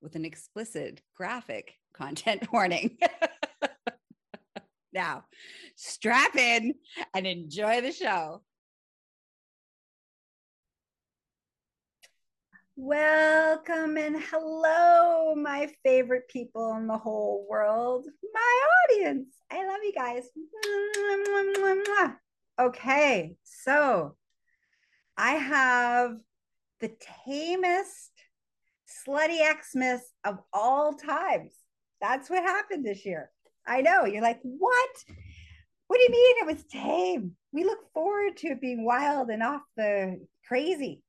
with an explicit graphic content warning. now, strap in and enjoy the show. Welcome and hello, my favorite people in the whole world, my audience. I love you guys. Okay, so I have the tamest slutty Xmas of all times. That's what happened this year. I know. You're like, what? What do you mean it was tame? We look forward to it being wild and off the crazy.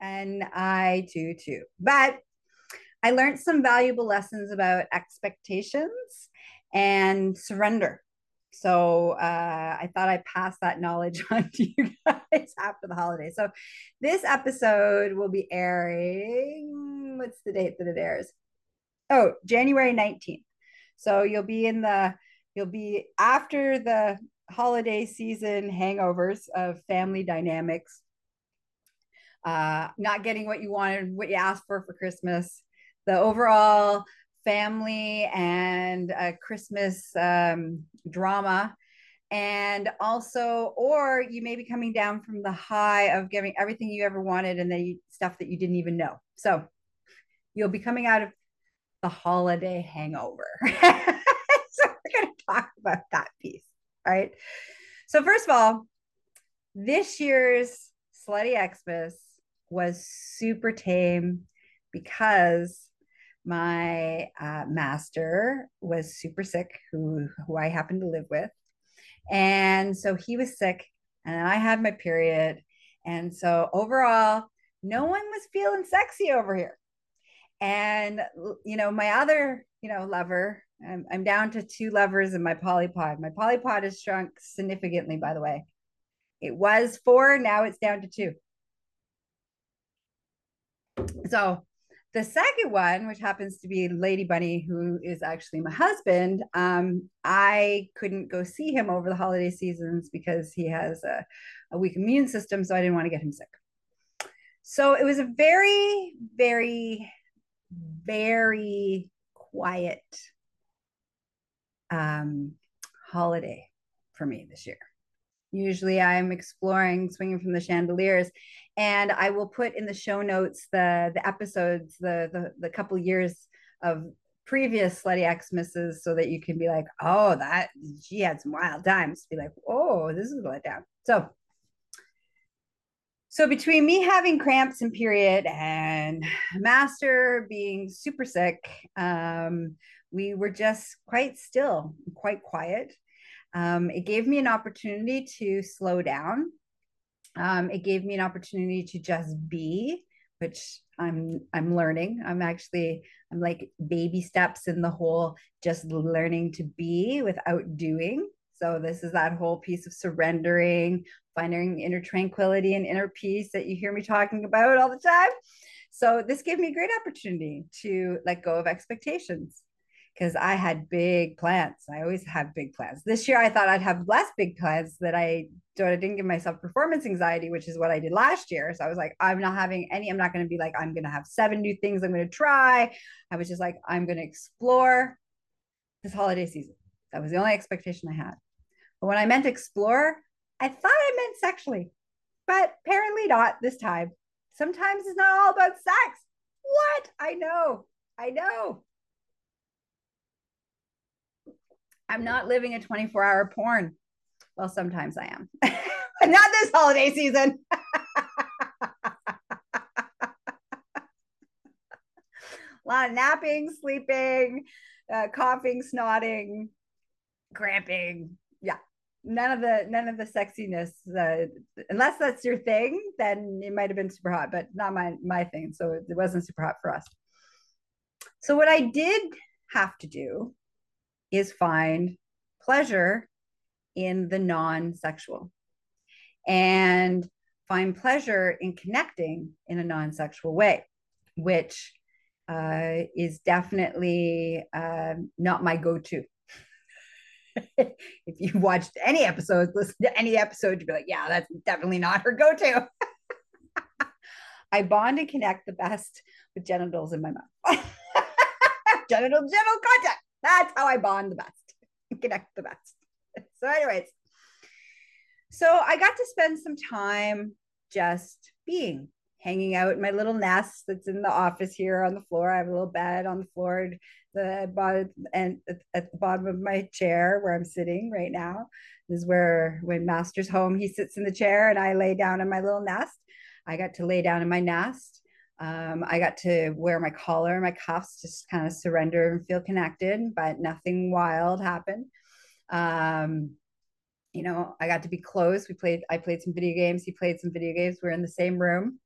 And I do too. But I learned some valuable lessons about expectations and surrender. So uh, I thought I'd pass that knowledge on to you guys after the holiday. So this episode will be airing. What's the date that it airs? Oh, January 19th. So you'll be in the, you'll be after the holiday season hangovers of family dynamics, uh, not getting what you wanted, what you asked for for Christmas, the overall family and a Christmas um, drama. And also, or you may be coming down from the high of giving everything you ever wanted and then you, stuff that you didn't even know. So you'll be coming out of the holiday hangover. so we're going to talk about that piece. All right. So, first of all, this year's Slutty Xmas was super tame because my uh, master was super sick, who who I happened to live with, and so he was sick, and I had my period, and so overall, no one was feeling sexy over here, and you know my other you know lover. I'm, I'm down to two lovers in my polypod. My polypod has shrunk significantly, by the way. It was four, now it's down to two. So the second one, which happens to be Lady Bunny, who is actually my husband, um, I couldn't go see him over the holiday seasons because he has a, a weak immune system. So I didn't want to get him sick. So it was a very, very, very quiet um, holiday for me this year. Usually I'm exploring swinging from the chandeliers and I will put in the show notes the the episodes, the the, the couple years of previous slutty Xmas's so that you can be like, oh, that she had some wild times. Be like, oh, this is a letdown. So so between me having cramps and period and master being super sick, um, we were just quite still, quite quiet. Um, it gave me an opportunity to slow down. Um, it gave me an opportunity to just be, which I'm I'm learning. I'm actually I'm like baby steps in the whole just learning to be without doing. So this is that whole piece of surrendering, finding inner tranquility and inner peace that you hear me talking about all the time. So this gave me a great opportunity to let go of expectations because I had big plans. I always have big plans. This year, I thought I'd have less big plans that I I didn't give myself performance anxiety, which is what I did last year. So I was like, I'm not having any. I'm not going to be like, I'm going to have seven new things I'm going to try. I was just like, I'm going to explore this holiday season. That was the only expectation I had. But when I meant explore, I thought I meant sexually, but apparently not this time. Sometimes it's not all about sex. What? I know. I know. I'm not living a 24 hour porn. Well, sometimes I am, but not this holiday season. a lot of napping, sleeping, uh, coughing, snorting, cramping. Yeah, none of the none of the sexiness. Uh, unless that's your thing, then it might have been super hot, but not my my thing. So it wasn't super hot for us. So what I did have to do is find pleasure in the non-sexual. And find pleasure in connecting in a non-sexual way which uh, is definitely uh, not my go-to. If you watched any episodes listen to any episode you'd be like yeah that's definitely not her go-to. I bond and connect the best with genitals in my mouth. Genital genital contact that's how i bond the best connect the best so anyways so i got to spend some time just being hanging out in my little nest that's in the office here on the floor. I have a little bed on the floor, the bottom and at the bottom of my chair where I'm sitting right now. This is where when Master's home, he sits in the chair and I lay down in my little nest. I got to lay down in my nest. Um, I got to wear my collar and my cuffs, just kind of surrender and feel connected, but nothing wild happened. Um, you know, I got to be close. We played, I played some video games. He played some video games. We we're in the same room.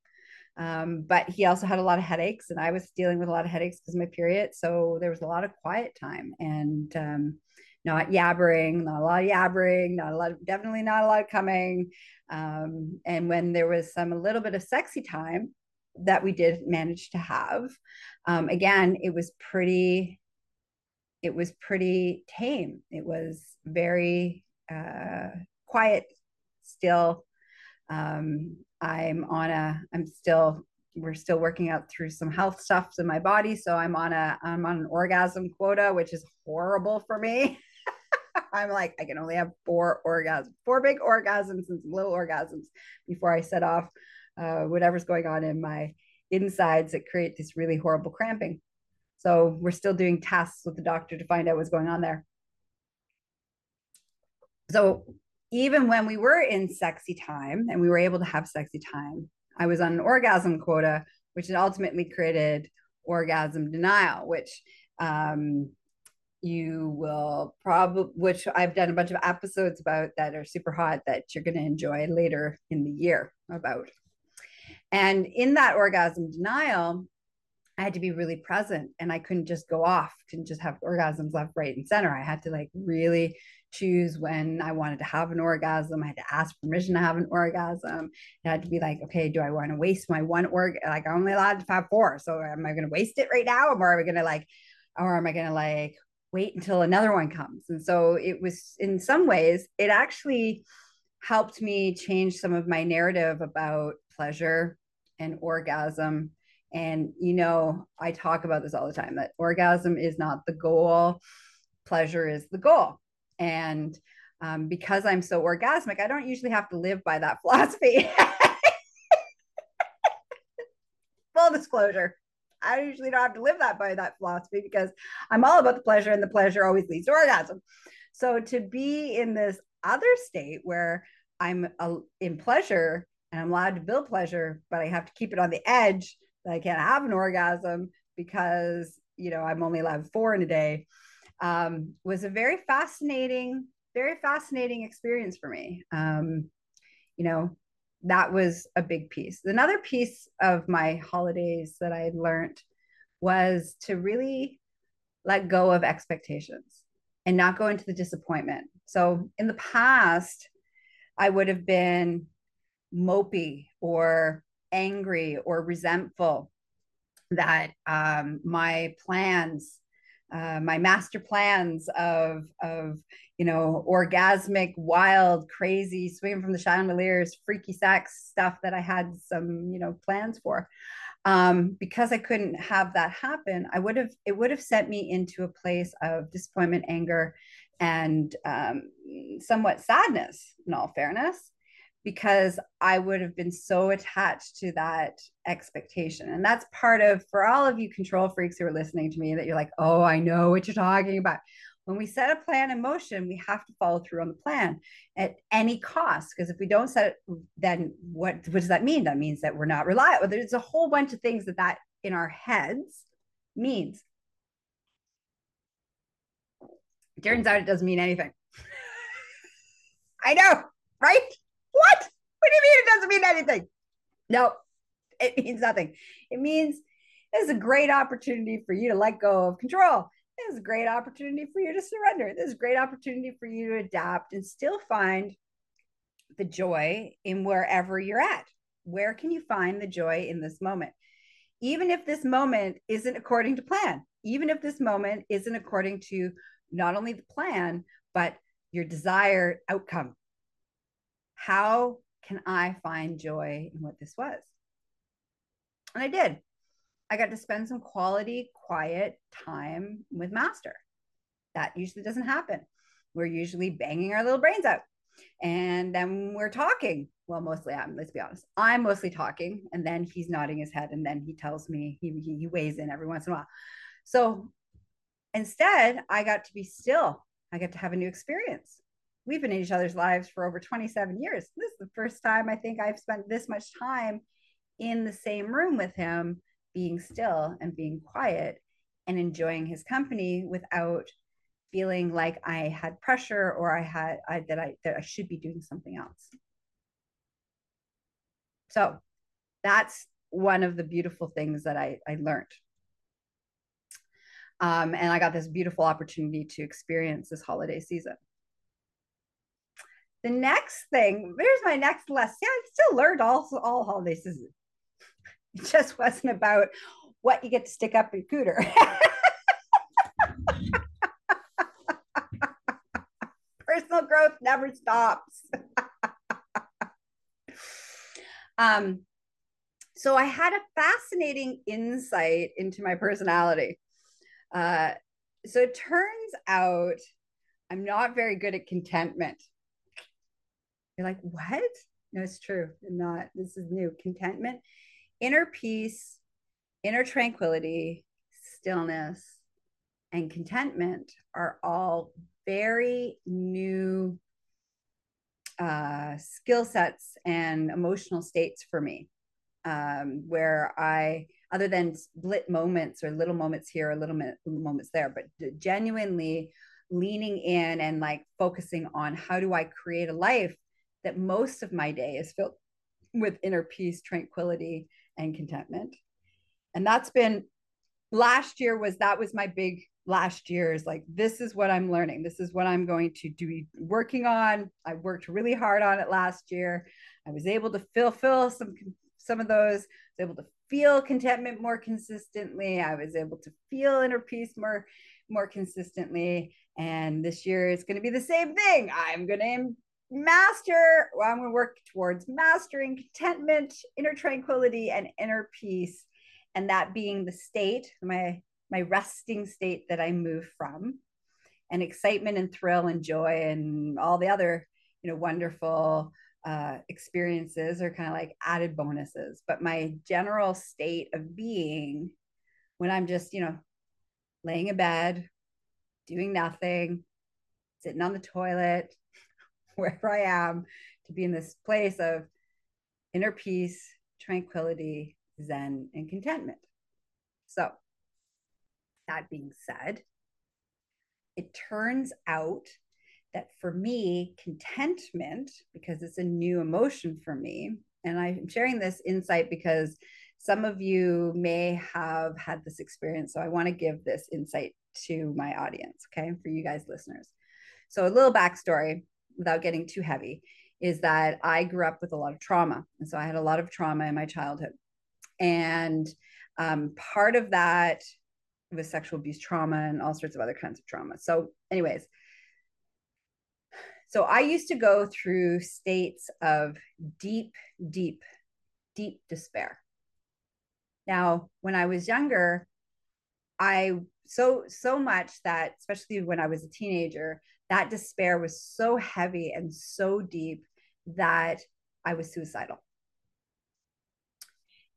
Um, but he also had a lot of headaches, and I was dealing with a lot of headaches because of my period. So there was a lot of quiet time and um, not yabbering, not a lot of yabbering, not a lot of, definitely not a lot of coming. Um, and when there was some a little bit of sexy time that we did manage to have, um, again, it was pretty, it was pretty tame. It was very uh, quiet, still. Um, I'm on a, I'm still, we're still working out through some health stuff in my body. So I'm on a, I'm on an orgasm quota, which is horrible for me. I'm like, I can only have four orgasms, four big orgasms and some little orgasms before I set off uh, whatever's going on in my insides that create this really horrible cramping. So we're still doing tests with the doctor to find out what's going on there. So even when we were in sexy time and we were able to have sexy time, I was on an orgasm quota, which ultimately created orgasm denial, which um, you will probably, which I've done a bunch of episodes about that are super hot that you're going to enjoy later in the year about. And in that orgasm denial, I had to be really present and I couldn't just go off, couldn't just have orgasms left, right, and center. I had to like really choose when I wanted to have an orgasm. I had to ask permission to have an orgasm. It had to be like, okay, do I want to waste my one org? Like I'm only allowed to have four. So am I going to waste it right now? Or are we going to like, or am I going to like wait until another one comes? And so it was in some ways, it actually helped me change some of my narrative about pleasure and orgasm. And, you know, I talk about this all the time that orgasm is not the goal, pleasure is the goal and um, because I'm so orgasmic, I don't usually have to live by that philosophy. Full disclosure. I usually don't have to live that by that philosophy because I'm all about the pleasure and the pleasure always leads to orgasm. So to be in this other state where I'm uh, in pleasure and I'm allowed to build pleasure, but I have to keep it on the edge that I can't have an orgasm because, you know, I'm only allowed four in a day um, was a very fascinating, very fascinating experience for me. Um, you know, that was a big piece. Another piece of my holidays that I learned was to really let go of expectations and not go into the disappointment. So in the past, I would have been mopey or angry or resentful that um, my plans uh, my master plans of of you know orgasmic wild crazy swinging from the chandeliers freaky sex stuff that i had some you know plans for um, because i couldn't have that happen i would have it would have sent me into a place of disappointment anger and um, somewhat sadness in all fairness because I would have been so attached to that expectation. And that's part of, for all of you control freaks who are listening to me, that you're like, oh, I know what you're talking about. when we set a plan in motion, we have to follow through on the plan at any cost. Because if we don't set it, then what, what does that mean? That means that we're not reliable. There's a whole bunch of things that that in our heads means. Turns out it doesn't mean anything. I know, right? What? What do you mean it doesn't mean anything? No, it means nothing. It means this is a great opportunity for you to let go of control. This is a great opportunity for you to surrender. This is a great opportunity for you to adapt and still find the joy in wherever you're at. Where can you find the joy in this moment? Even if this moment isn't according to plan, even if this moment isn't according to not only the plan, but your desired outcome. How can I find joy in what this was? And I did. I got to spend some quality, quiet time with Master. That usually doesn't happen. We're usually banging our little brains out. And then we're talking. Well, mostly I'm, let's be honest. I'm mostly talking. And then he's nodding his head. And then he tells me, he, he, he weighs in every once in a while. So instead, I got to be still. I got to have a new experience. We've been in each other's lives for over 27 years. This is the first time I think I've spent this much time in the same room with him, being still and being quiet and enjoying his company without feeling like I had pressure or I had I, that I that I should be doing something else. So that's one of the beautiful things that I, I learned. Um, and I got this beautiful opportunity to experience this holiday season. The next thing, there's my next lesson. Yeah, I still learned all, all holiday season. It just wasn't about what you get to stick up your cooter. Personal growth never stops. um, so I had a fascinating insight into my personality. Uh, so it turns out I'm not very good at contentment. You're like, what? No, it's true. I'm not. This is new. Contentment, inner peace, inner tranquility, stillness, and contentment are all very new uh, skill sets and emotional states for me, um, where I other than split moments or little moments here or little, little moments there, but genuinely leaning in and like focusing on how do I create a life that most of my day is filled with inner peace, tranquility, and contentment. And that's been last year was that was my big last year is like this is what I'm learning. This is what I'm going to do working on. I worked really hard on it last year. I was able to fulfill some some of those. I was able to feel contentment more consistently. I was able to feel inner peace more more consistently. And this year is going to be the same thing. I'm going to master, well, I'm going to work towards mastering contentment, inner tranquility, and inner peace. And that being the state, my my resting state that I move from, and excitement and thrill and joy and all the other, you know, wonderful uh, experiences are kind of like added bonuses. But my general state of being when I'm just, you know, laying in bed, doing nothing, sitting on the toilet, wherever I am, to be in this place of inner peace, tranquility, zen, and contentment. So, that being said, it turns out that for me, contentment, because it's a new emotion for me, and I'm sharing this insight because some of you may have had this experience. So I want to give this insight to my audience, okay, for you guys listeners. So, a little backstory without getting too heavy is that I grew up with a lot of trauma. And so I had a lot of trauma in my childhood. And um, part of that was sexual abuse trauma and all sorts of other kinds of trauma. So, anyways, so I used to go through states of deep, deep, deep despair. Now, when I was younger, I so so much that especially when I was a teenager, that despair was so heavy and so deep that I was suicidal.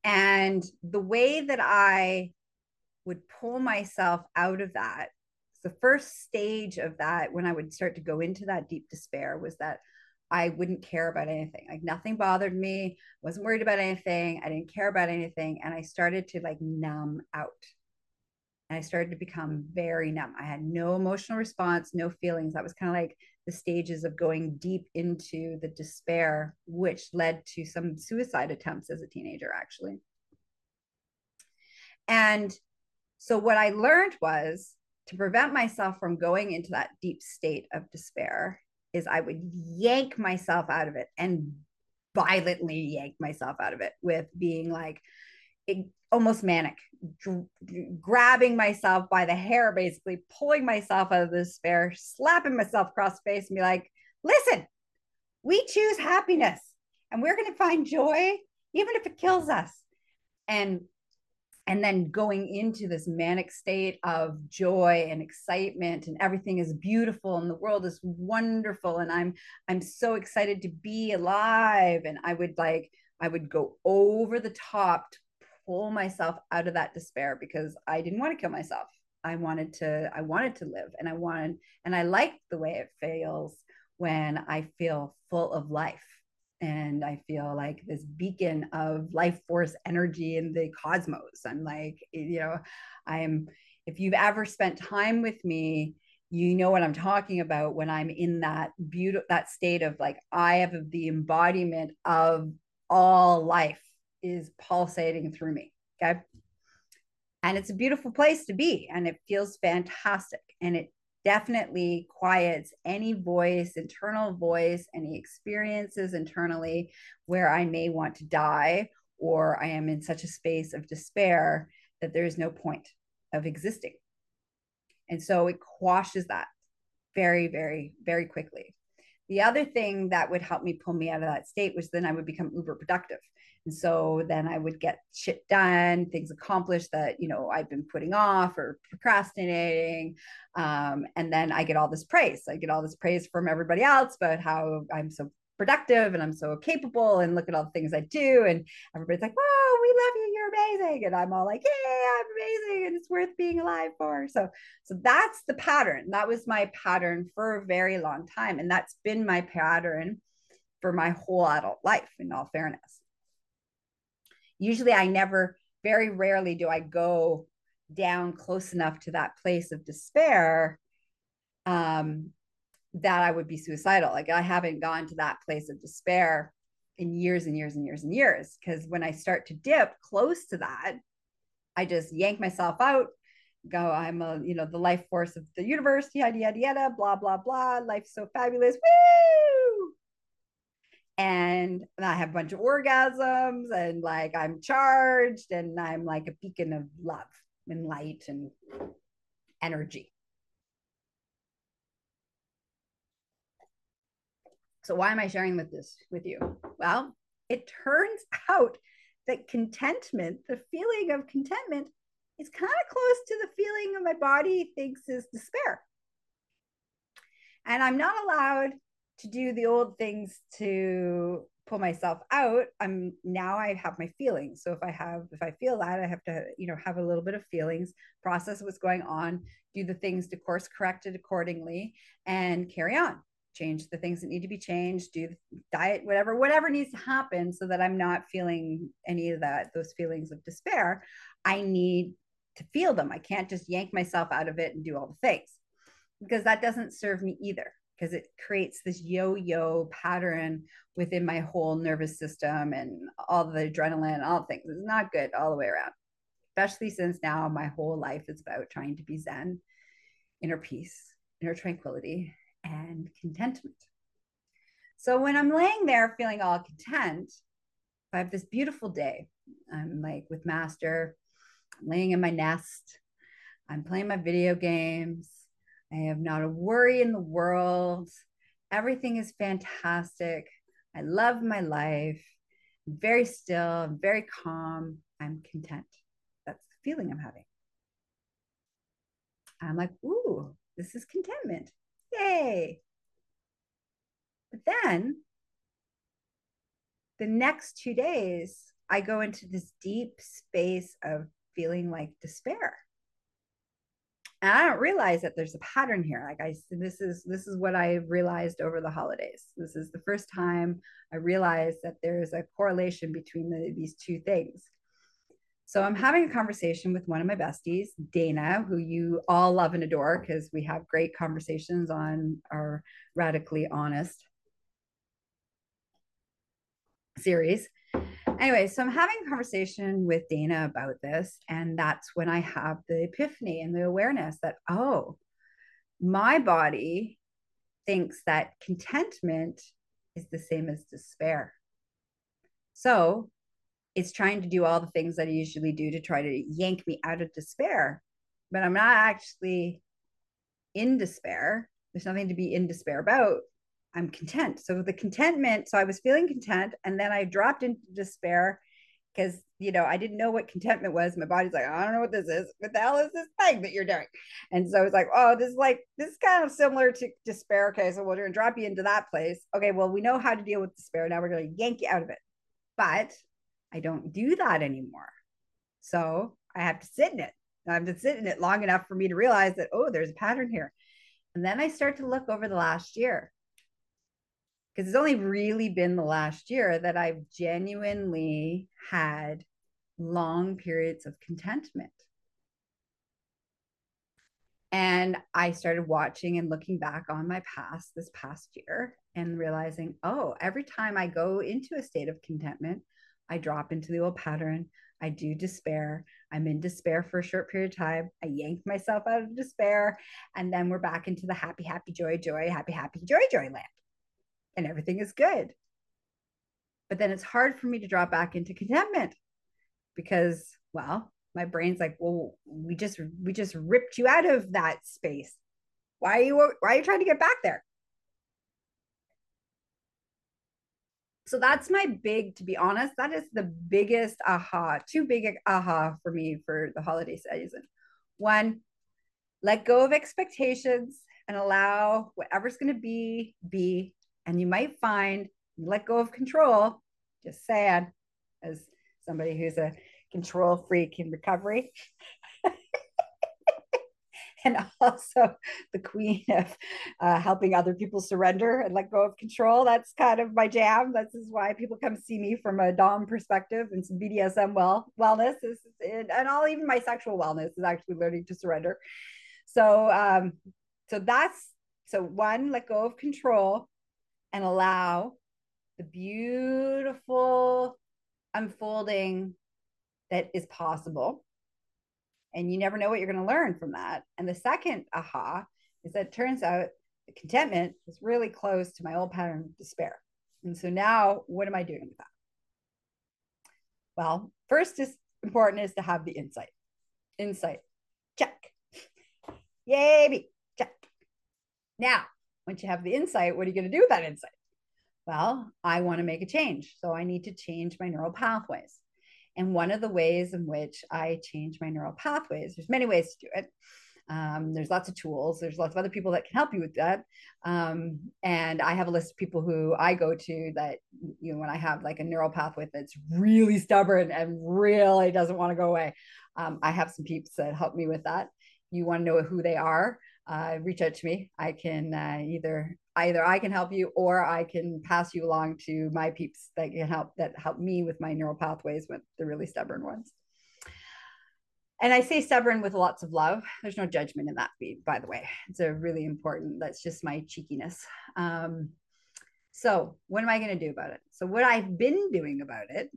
And the way that I would pull myself out of that the first stage of that when I would start to go into that deep despair was that I wouldn't care about anything. Like nothing bothered me, wasn't worried about anything. I didn't care about anything. And I started to like numb out. And I started to become very numb. I had no emotional response, no feelings. That was kind of like the stages of going deep into the despair, which led to some suicide attempts as a teenager, actually. And so, what I learned was to prevent myself from going into that deep state of despair is I would yank myself out of it and violently yank myself out of it with being like almost manic, grabbing myself by the hair, basically pulling myself out of the despair, slapping myself across the face and be like, listen, we choose happiness and we're going to find joy, even if it kills us. And and then going into this manic state of joy and excitement and everything is beautiful and the world is wonderful and i'm i'm so excited to be alive and i would like i would go over the top to pull myself out of that despair because i didn't want to kill myself i wanted to i wanted to live and i wanted and i liked the way it feels when i feel full of life and I feel like this beacon of life force energy in the cosmos. I'm like, you know, I'm, if you've ever spent time with me, you know what I'm talking about when I'm in that beautiful, that state of like, I have the embodiment of all life is pulsating through me. Okay. And it's a beautiful place to be and it feels fantastic. And it definitely quiets any voice, internal voice, any experiences internally where I may want to die or I am in such a space of despair that there is no point of existing. And so it quashes that very, very, very quickly. The other thing that would help me pull me out of that state was then I would become uber productive. And so then I would get shit done, things accomplished that, you know, I've been putting off or procrastinating. Um, and then I get all this praise. I get all this praise from everybody else about how I'm so productive and I'm so capable and look at all the things I do. And everybody's like, whoa, we love you. You're amazing. And I'm all like, hey, I'm amazing. And it's worth being alive for. So, so that's the pattern. That was my pattern for a very long time. And that's been my pattern for my whole adult life, in all fairness usually I never, very rarely do I go down close enough to that place of despair um, that I would be suicidal. Like I haven't gone to that place of despair in years and years and years and years. Because when I start to dip close to that, I just yank myself out, go, I'm a, you know, the life force of the universe, yada, yada, yada, blah, blah, blah. Life's so fabulous. Woo! And I have a bunch of orgasms and like I'm charged and I'm like a beacon of love and light and energy. So why am I sharing with this with you? Well, it turns out that contentment, the feeling of contentment, is kind of close to the feeling of my body thinks is despair. And I'm not allowed to do the old things to pull myself out i'm now i have my feelings. So if i have if i feel that i have to you know have a little bit of feelings process what's going on do the things to course correct it accordingly and carry on. Change the things that need to be changed do diet whatever whatever needs to happen so that i'm not feeling any of that those feelings of despair. I need to feel them. I can't just yank myself out of it and do all the things because that doesn't serve me either because it creates this yo-yo pattern within my whole nervous system and all the adrenaline, all things. It's not good all the way around. Especially since now my whole life is about trying to be Zen, inner peace, inner tranquility, and contentment. So when I'm laying there feeling all content, I have this beautiful day. I'm like with Master, I'm laying in my nest, I'm playing my video games, I have not a worry in the world. Everything is fantastic. I love my life. I'm very still. Very calm. I'm content. That's the feeling I'm having. I'm like, ooh, this is contentment. Yay. But then the next two days, I go into this deep space of feeling like despair and I don't realize that there's a pattern here. Like I, this is this is what I realized over the holidays. This is the first time I realized that there's a correlation between the, these two things. So I'm having a conversation with one of my besties, Dana, who you all love and adore because we have great conversations on our radically honest series. Um, anyway, so I'm having a conversation with Dana about this, and that's when I have the epiphany and the awareness that, oh, my body thinks that contentment is the same as despair. So it's trying to do all the things that I usually do to try to yank me out of despair. But I'm not actually in despair. There's nothing to be in despair about. I'm content. So the contentment, so I was feeling content and then I dropped into despair because you know I didn't know what contentment was. My body's like, I don't know what this is. What the hell is this thing that you're doing? And so it's like, oh, this is like this is kind of similar to despair. Okay, so we're gonna drop you into that place. Okay, well, we know how to deal with despair. Now we're gonna yank you out of it. But I don't do that anymore. So I have to sit in it. I have to sit in it long enough for me to realize that, oh, there's a pattern here. And then I start to look over the last year because it's only really been the last year that I've genuinely had long periods of contentment. And I started watching and looking back on my past this past year and realizing, oh, every time I go into a state of contentment, I drop into the old pattern. I do despair. I'm in despair for a short period of time. I yank myself out of despair. And then we're back into the happy, happy, joy, joy, happy, happy, joy, joy land and everything is good. But then it's hard for me to drop back into contentment because, well, my brain's like, well, we just we just ripped you out of that space. Why are you why are you trying to get back there? So that's my big, to be honest, that is the biggest aha, two big aha for me for the holiday season. One, let go of expectations and allow whatever's going to be, be, and you might find let go of control, just sad as somebody who's a control freak in recovery. and also the queen of uh, helping other people surrender and let go of control. That's kind of my jam. This is why people come see me from a Dom perspective and some BDSM well wellness is, and all even my sexual wellness is actually learning to surrender. So, um, so that's so one, let go of control and allow the beautiful unfolding that is possible. And you never know what you're going to learn from that. And the second aha is that turns out contentment is really close to my old pattern of despair. And so now, what am I doing with that? Well, first is important is to have the insight. Insight, check. Yay, check. Now, once you have the insight, what are you going to do with that insight? Well, I want to make a change. So I need to change my neural pathways. And one of the ways in which I change my neural pathways, there's many ways to do it. Um, there's lots of tools. There's lots of other people that can help you with that. Um, and I have a list of people who I go to that, you know, when I have like a neural pathway that's really stubborn and really doesn't want to go away, um, I have some peeps that help me with that. You want to know who they are? Uh, reach out to me. I can uh, either either I can help you or I can pass you along to my peeps that can help that help me with my neural pathways with the really stubborn ones. And I say stubborn with lots of love. There's no judgment in that beat, by the way. It's a really important. That's just my cheekiness. Um, so what am I going to do about it? So what I've been doing about it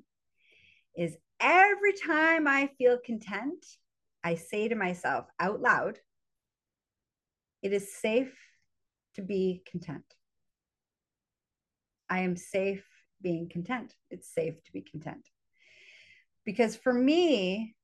is every time I feel content, I say to myself out loud, it is safe to be content. I am safe being content. It's safe to be content. Because for me,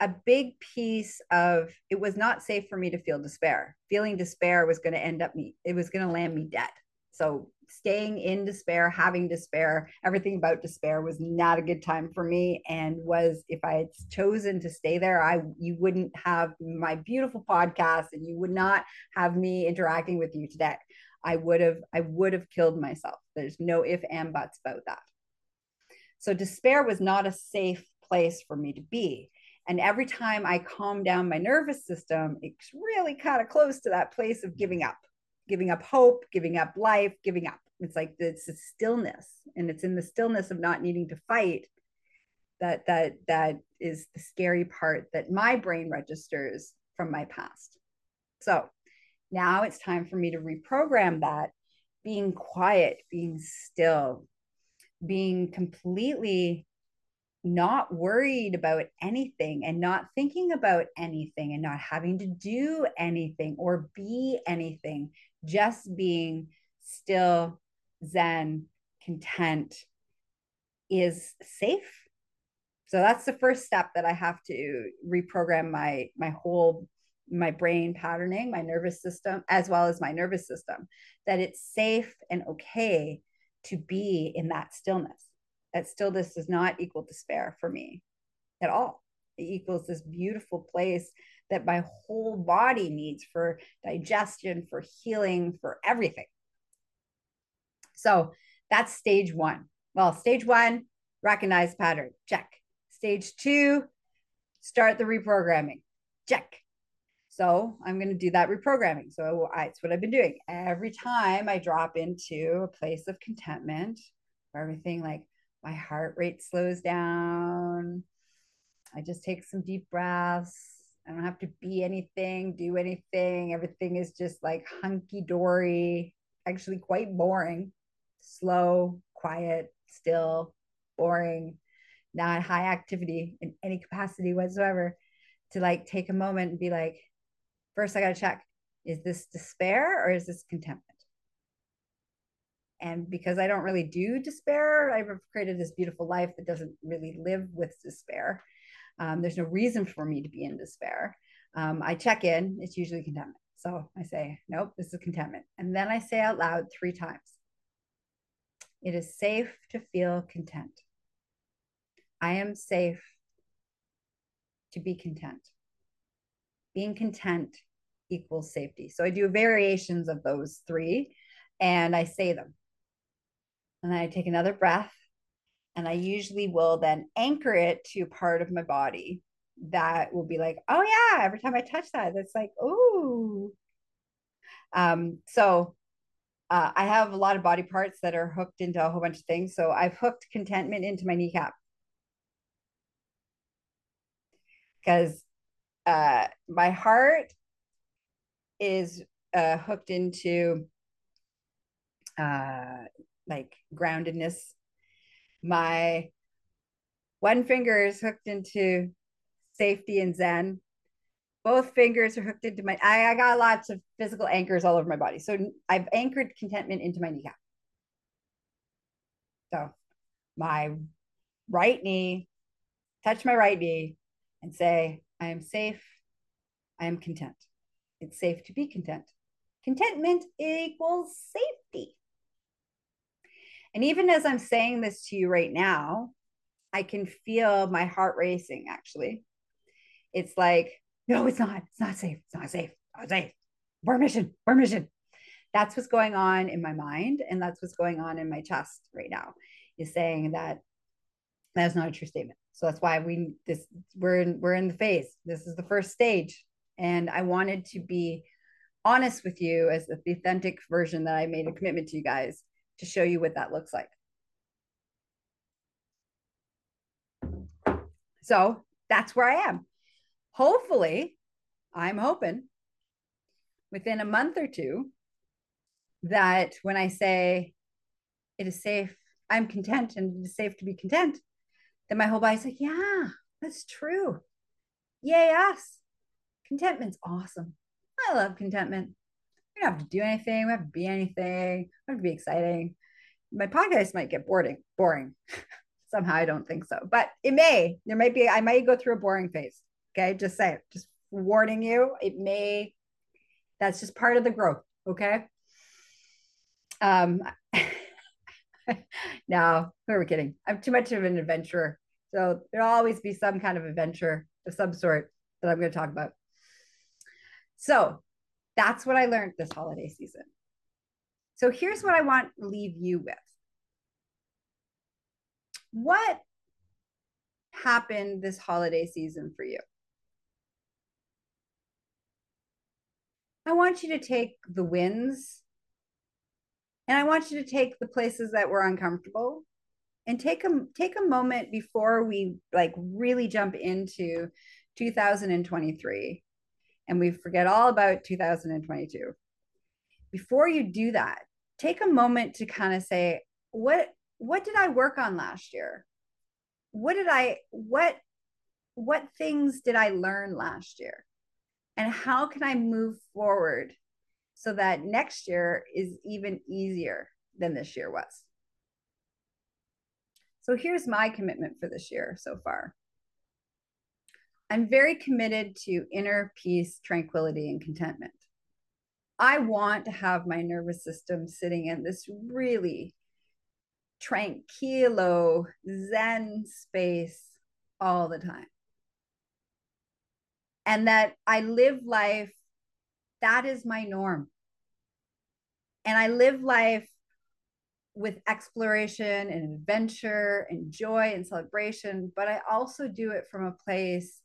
a big piece of it was not safe for me to feel despair. Feeling despair was going to end up me, it was going to land me dead. So staying in despair, having despair, everything about despair was not a good time for me. And was if I had chosen to stay there, I you wouldn't have my beautiful podcast and you would not have me interacting with you today. I would have I would have killed myself. There's no if and buts about that. So despair was not a safe place for me to be. And every time I calm down my nervous system, it's really kind of close to that place of giving up, giving up hope, giving up life, giving up. It's like it's a stillness, and it's in the stillness of not needing to fight that that that is the scary part that my brain registers from my past. So now it's time for me to reprogram that being quiet, being still, being completely not worried about anything and not thinking about anything and not having to do anything or be anything, just being still, zen, content is safe. So that's the first step that I have to reprogram my my whole my brain patterning, my nervous system, as well as my nervous system, that it's safe and okay to be in that stillness. That stillness does not equal despair for me at all. It equals this beautiful place that my whole body needs for digestion, for healing, for everything. So that's stage one. Well, stage one, recognize pattern, check. Stage two, start the reprogramming, check. So I'm going to do that reprogramming. So I, it's what I've been doing. Every time I drop into a place of contentment, where everything like my heart rate slows down, I just take some deep breaths. I don't have to be anything, do anything. Everything is just like hunky dory, actually quite boring, slow, quiet, still, boring, not high activity in any capacity whatsoever. To like take a moment and be like, first I got to check is this despair or is this contentment? And because I don't really do despair, I've created this beautiful life that doesn't really live with despair. Um, there's no reason for me to be in despair. Um, I check in, it's usually contentment. So I say, nope, this is contentment. And then I say out loud three times it is safe to feel content. I am safe to be content being content equals safety. So I do variations of those three and I say them. And then I take another breath and I usually will then anchor it to part of my body that will be like, oh yeah, every time I touch that, it's like, oh. Um, so uh, I have a lot of body parts that are hooked into a whole bunch of things. So I've hooked contentment into my kneecap because uh, my heart is uh, hooked into uh, like groundedness. My one finger is hooked into safety and zen. Both fingers are hooked into my. I, I got lots of physical anchors all over my body. So I've anchored contentment into my kneecap. So my right knee, touch my right knee and say, I am safe. I am content. It's safe to be content. Contentment equals safety. And even as I'm saying this to you right now, I can feel my heart racing actually. It's like, no, it's not. It's not safe. It's not safe. It's not safe. Permission. Permission. That's what's going on in my mind. And that's what's going on in my chest right now is saying that that's not a true statement. So that's why we this we're in we're in the phase. This is the first stage. And I wanted to be honest with you as the authentic version that I made a commitment to you guys to show you what that looks like. So that's where I am. Hopefully, I'm hoping within a month or two that when I say it is safe, I'm content and it is safe to be content, then my whole body's like, yeah, that's true. Yay, us. Contentment's awesome. I love contentment. We don't have to do anything. We have to be anything. We have to be exciting. My podcast might get boring. Boring. Somehow I don't think so, but it may. There might be. I might go through a boring phase. Okay, just say it. Just warning you. It may. That's just part of the growth. Okay. Um. no, who are we kidding? I'm too much of an adventurer. So there'll always be some kind of adventure of some sort that I'm going to talk about. So that's what I learned this holiday season. So here's what I want to leave you with. What happened this holiday season for you? I want you to take the wins and I want you to take the places that were uncomfortable and take a take a moment before we like really jump into 2023 and we forget all about 2022. Before you do that, take a moment to kind of say what what did I work on last year? What did I what what things did I learn last year? And how can I move forward so that next year is even easier than this year was? So here's my commitment for this year so far. I'm very committed to inner peace, tranquility, and contentment. I want to have my nervous system sitting in this really tranquilo, zen space all the time. And that I live life, that is my norm. And I live life with exploration and adventure and joy and celebration, but I also do it from a place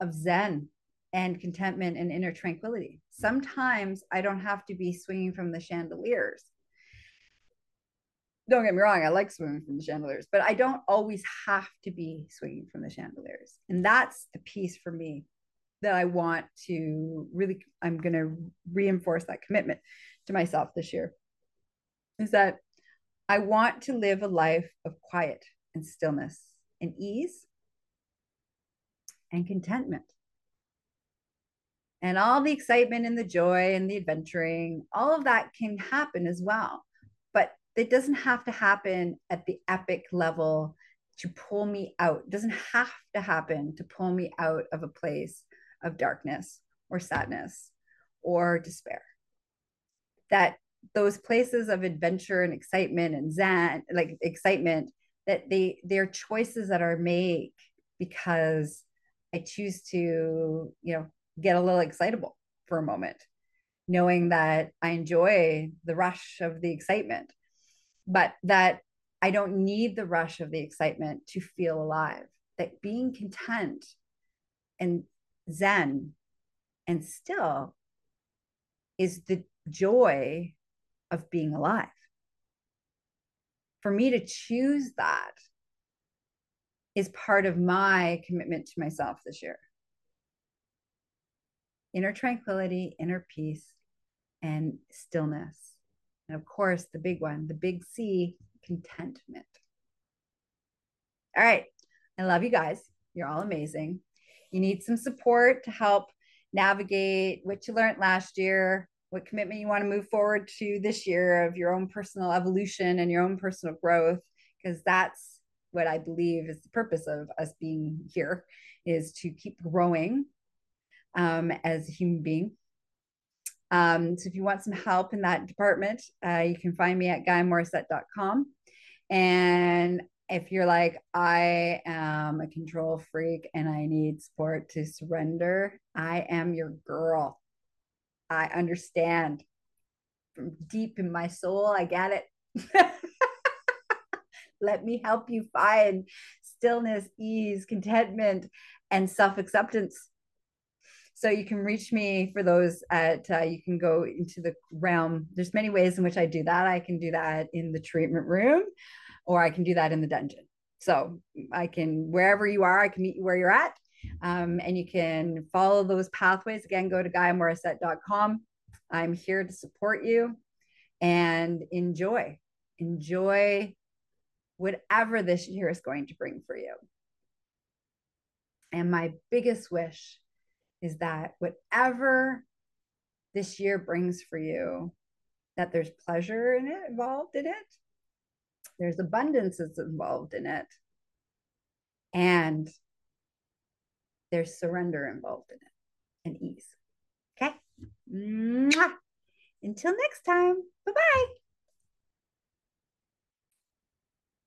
of Zen and contentment and inner tranquility. Sometimes I don't have to be swinging from the chandeliers. Don't get me wrong, I like swinging from the chandeliers, but I don't always have to be swinging from the chandeliers. And that's the piece for me that I want to really, I'm going to reinforce that commitment to myself this year is that I want to live a life of quiet and stillness and ease and contentment. And all the excitement and the joy and the adventuring, all of that can happen as well. But it doesn't have to happen at the epic level to pull me out. It doesn't have to happen to pull me out of a place of darkness or sadness or despair. That those places of adventure and excitement and zen, like excitement, that they they're choices that are made because I choose to, you know, get a little excitable for a moment, knowing that I enjoy the rush of the excitement, but that I don't need the rush of the excitement to feel alive. That being content and zen and still is the joy of being alive. For me to choose that is part of my commitment to myself this year. Inner tranquility, inner peace, and stillness. And of course, the big one, the big C, contentment. All right. I love you guys. You're all amazing. You need some support to help navigate what you learned last year, what commitment you want to move forward to this year of your own personal evolution and your own personal growth, because that's what I believe is the purpose of us being here is to keep growing um, as a human being. Um, so if you want some help in that department, uh, you can find me at GaiaMorissette.com. And if you're like, I am a control freak and I need support to surrender, I am your girl. I understand from deep in my soul. I get it. Let me help you find stillness, ease, contentment, and self acceptance. So you can reach me for those at, uh, you can go into the realm. There's many ways in which I do that. I can do that in the treatment room or I can do that in the dungeon. So I can, wherever you are, I can meet you where you're at. Um, and you can follow those pathways. Again, go to GaiaMorissette.com. I'm here to support you and enjoy. Enjoy whatever this year is going to bring for you. And my biggest wish is that whatever this year brings for you, that there's pleasure in it involved in it, there's abundance that's involved in it, and there's surrender involved in it and ease. Okay. Mwah. Until next time. Bye bye.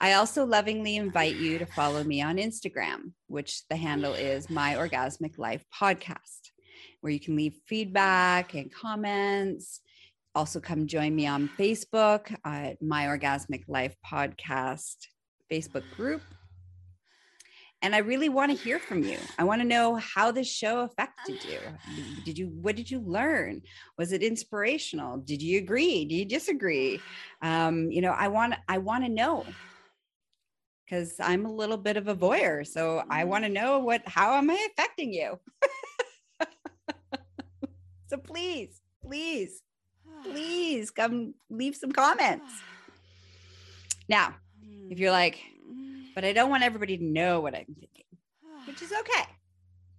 I also lovingly invite you to follow me on Instagram, which the handle is My Orgasmic Life Podcast, where you can leave feedback and comments. Also, come join me on Facebook at My Orgasmic Life Podcast Facebook group. And I really want to hear from you. I want to know how this show affected you. Did you what did you learn? Was it inspirational? Did you agree? Do you disagree? Um, you know, I want I want to know because I'm a little bit of a voyeur. So I mm-hmm. want to know what how am I affecting you? so please, please, please come leave some comments. Now, if you're like, but I don't want everybody to know what I'm thinking, which is okay.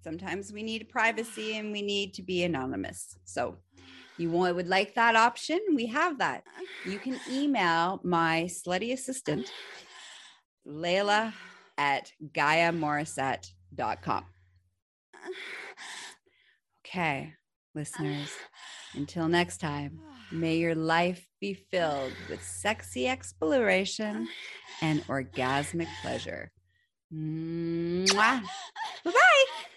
Sometimes we need privacy and we need to be anonymous. So you would like that option? We have that. You can email my slutty assistant, Layla at GaiaMorissette.com. Okay, listeners, until next time, may your life be filled with sexy exploration and orgasmic pleasure. Bye bye.